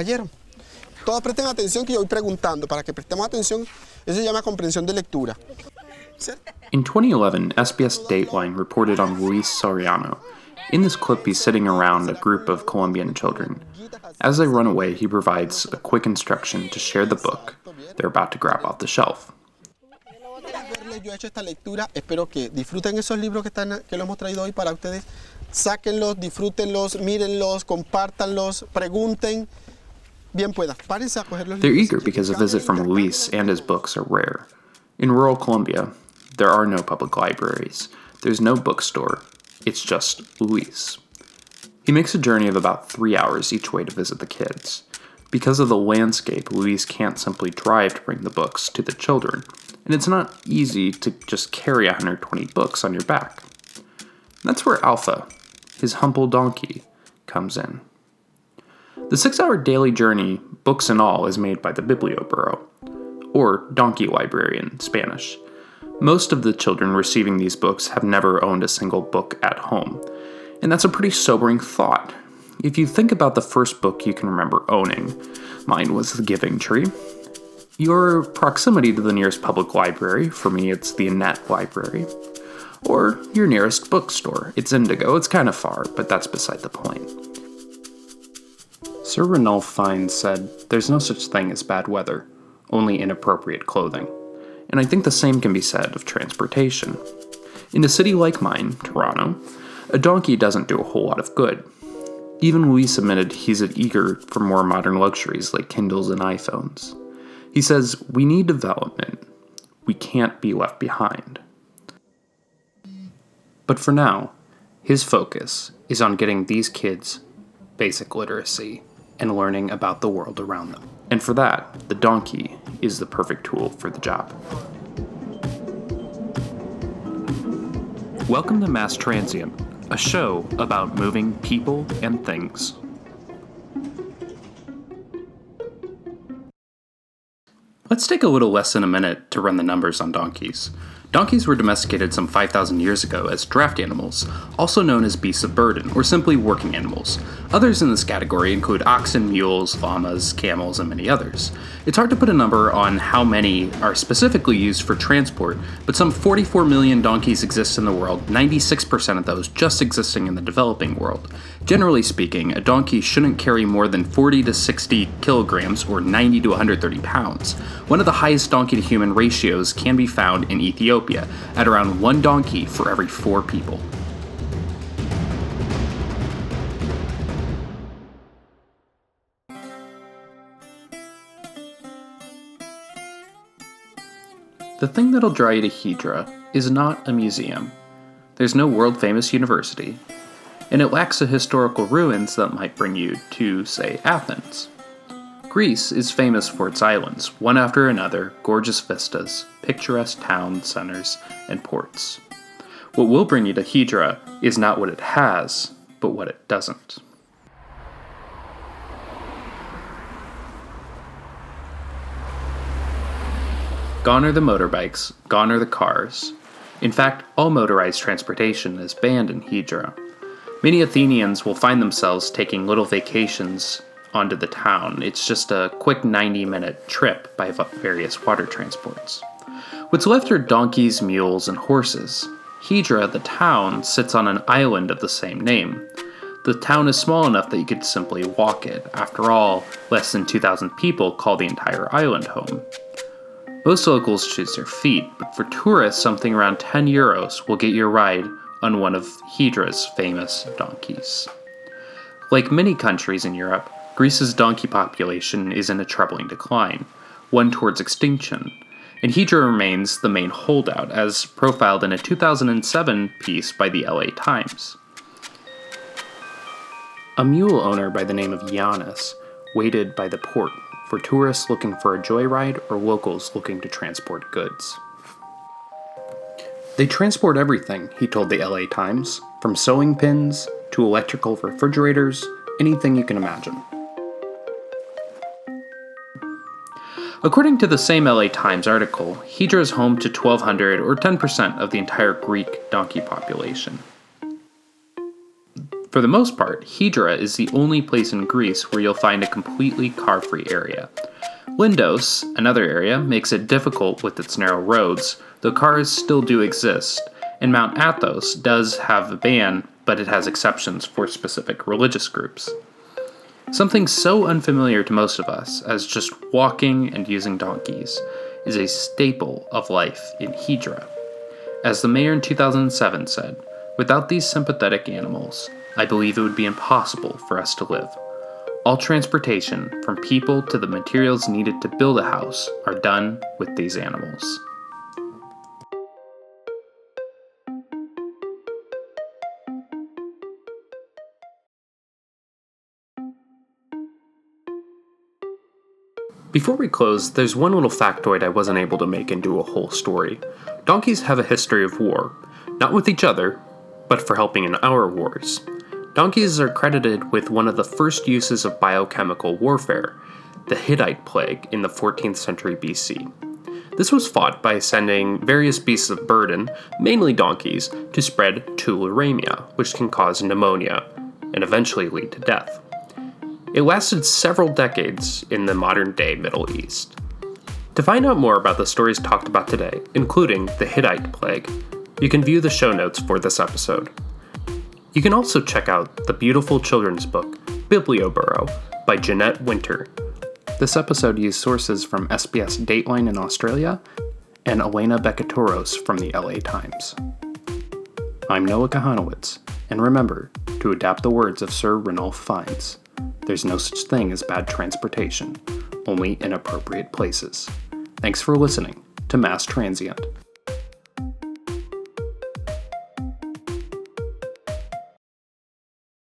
Cayeron. Todos presten atención que yo voy preguntando para que prestemos atención. Eso se llama comprensión de lectura. In 2011, SBS Dateline reported on Luis Soriano. In this clip, he's sitting around a group of Colombian children. As they run away, he provides a quick instruction to share the book they're about to grab off the shelf. Yo he hecho esta lectura, espero que disfruten esos libros que, están, que los hemos traído hoy para ustedes. Sáquenlos, disfrútenlos, mírenlos, compártanlos, pregunten. They're eager because a visit from Luis and his books are rare. In rural Colombia, there are no public libraries. There's no bookstore. It's just Luis. He makes a journey of about three hours each way to visit the kids. Because of the landscape, Luis can't simply drive to bring the books to the children, and it's not easy to just carry 120 books on your back. That's where Alfa, his humble donkey, comes in. The six hour daily journey, books and all, is made by the Biblioburro, or donkey library in Spanish. Most of the children receiving these books have never owned a single book at home, and that's a pretty sobering thought. If you think about the first book you can remember owning, mine was The Giving Tree. Your proximity to the nearest public library, for me it's the Annette Library, or your nearest bookstore, it's Indigo. It's kind of far, but that's beside the point. Sir Ranulph Fiennes said, There's no such thing as bad weather, only inappropriate clothing. And I think the same can be said of transportation. In a city like mine, Toronto, a donkey doesn't do a whole lot of good. Even Luis admitted he's eager for more modern luxuries like Kindles and iPhones. He says, We need development. We can't be left behind. But for now, his focus is on getting these kids basic literacy and learning about the world around them. And for that, the donkey is the perfect tool for the job. Welcome to Mass Transient, a show about moving people and things. Let's take a little less than a minute to run the numbers on donkeys. Donkeys were domesticated some 5,000 years ago as draft animals, also known as beasts of burden, or simply working animals. Others in this category include oxen, mules, llamas, camels, and many others. It's hard to put a number on how many are specifically used for transport, but some 44 million donkeys exist in the world, 96% of those just existing in the developing world. Generally speaking, a donkey shouldn't carry more than 40 to 60 kilograms or 90 to 130 pounds. One of the highest donkey to human ratios can be found in Ethiopia, at around one donkey for every four people. The thing that'll draw you to Hydra is not a museum. There's no world famous university, and it lacks the historical ruins that might bring you to, say, Athens. Greece is famous for its islands, one after another, gorgeous vistas, picturesque town centers, and ports. What will bring you to Hydra is not what it has, but what it doesn't. Gone are the motorbikes, gone are the cars. In fact, all motorized transportation is banned in Hydra. Many Athenians will find themselves taking little vacations onto the town. It's just a quick 90 minute trip by various water transports. What's left are donkeys, mules, and horses. Hydra, the town, sits on an island of the same name. The town is small enough that you could simply walk it. After all, less than 2,000 people call the entire island home. Most locals choose their feet, but for tourists, something around 10 euros will get you a ride on one of Hydra's famous donkeys. Like many countries in Europe, Greece's donkey population is in a troubling decline, one towards extinction, and Hydra remains the main holdout, as profiled in a 2007 piece by the LA Times. A mule owner by the name of Giannis waited by the port for tourists looking for a joyride or locals looking to transport goods. They transport everything, he told the LA Times, from sewing pins to electrical refrigerators, anything you can imagine. According to the same LA Times article, Hydra is home to 1,200 or 10% of the entire Greek donkey population. For the most part, Hydra is the only place in Greece where you'll find a completely car free area. Lindos, another area, makes it difficult with its narrow roads, though cars still do exist, and Mount Athos does have a ban, but it has exceptions for specific religious groups. Something so unfamiliar to most of us as just walking and using donkeys is a staple of life in Hydra. As the mayor in 2007 said, without these sympathetic animals, I believe it would be impossible for us to live. All transportation, from people to the materials needed to build a house, are done with these animals. Before we close, there's one little factoid I wasn't able to make into a whole story. Donkeys have a history of war, not with each other, but for helping in our wars. Donkeys are credited with one of the first uses of biochemical warfare, the Hittite plague in the 14th century BC. This was fought by sending various beasts of burden, mainly donkeys, to spread tularemia, which can cause pneumonia and eventually lead to death. It lasted several decades in the modern day Middle East. To find out more about the stories talked about today, including the Hittite plague, you can view the show notes for this episode. You can also check out the beautiful children's book, Biblioburro, by Jeanette Winter. This episode used sources from SBS Dateline in Australia and Elena Becatoros from the LA Times. I'm Noah Kahanowitz, and remember to adapt the words of Sir Ranulph Fiennes. There's no such thing as bad transportation, only inappropriate places. Thanks for listening to Mass Transient.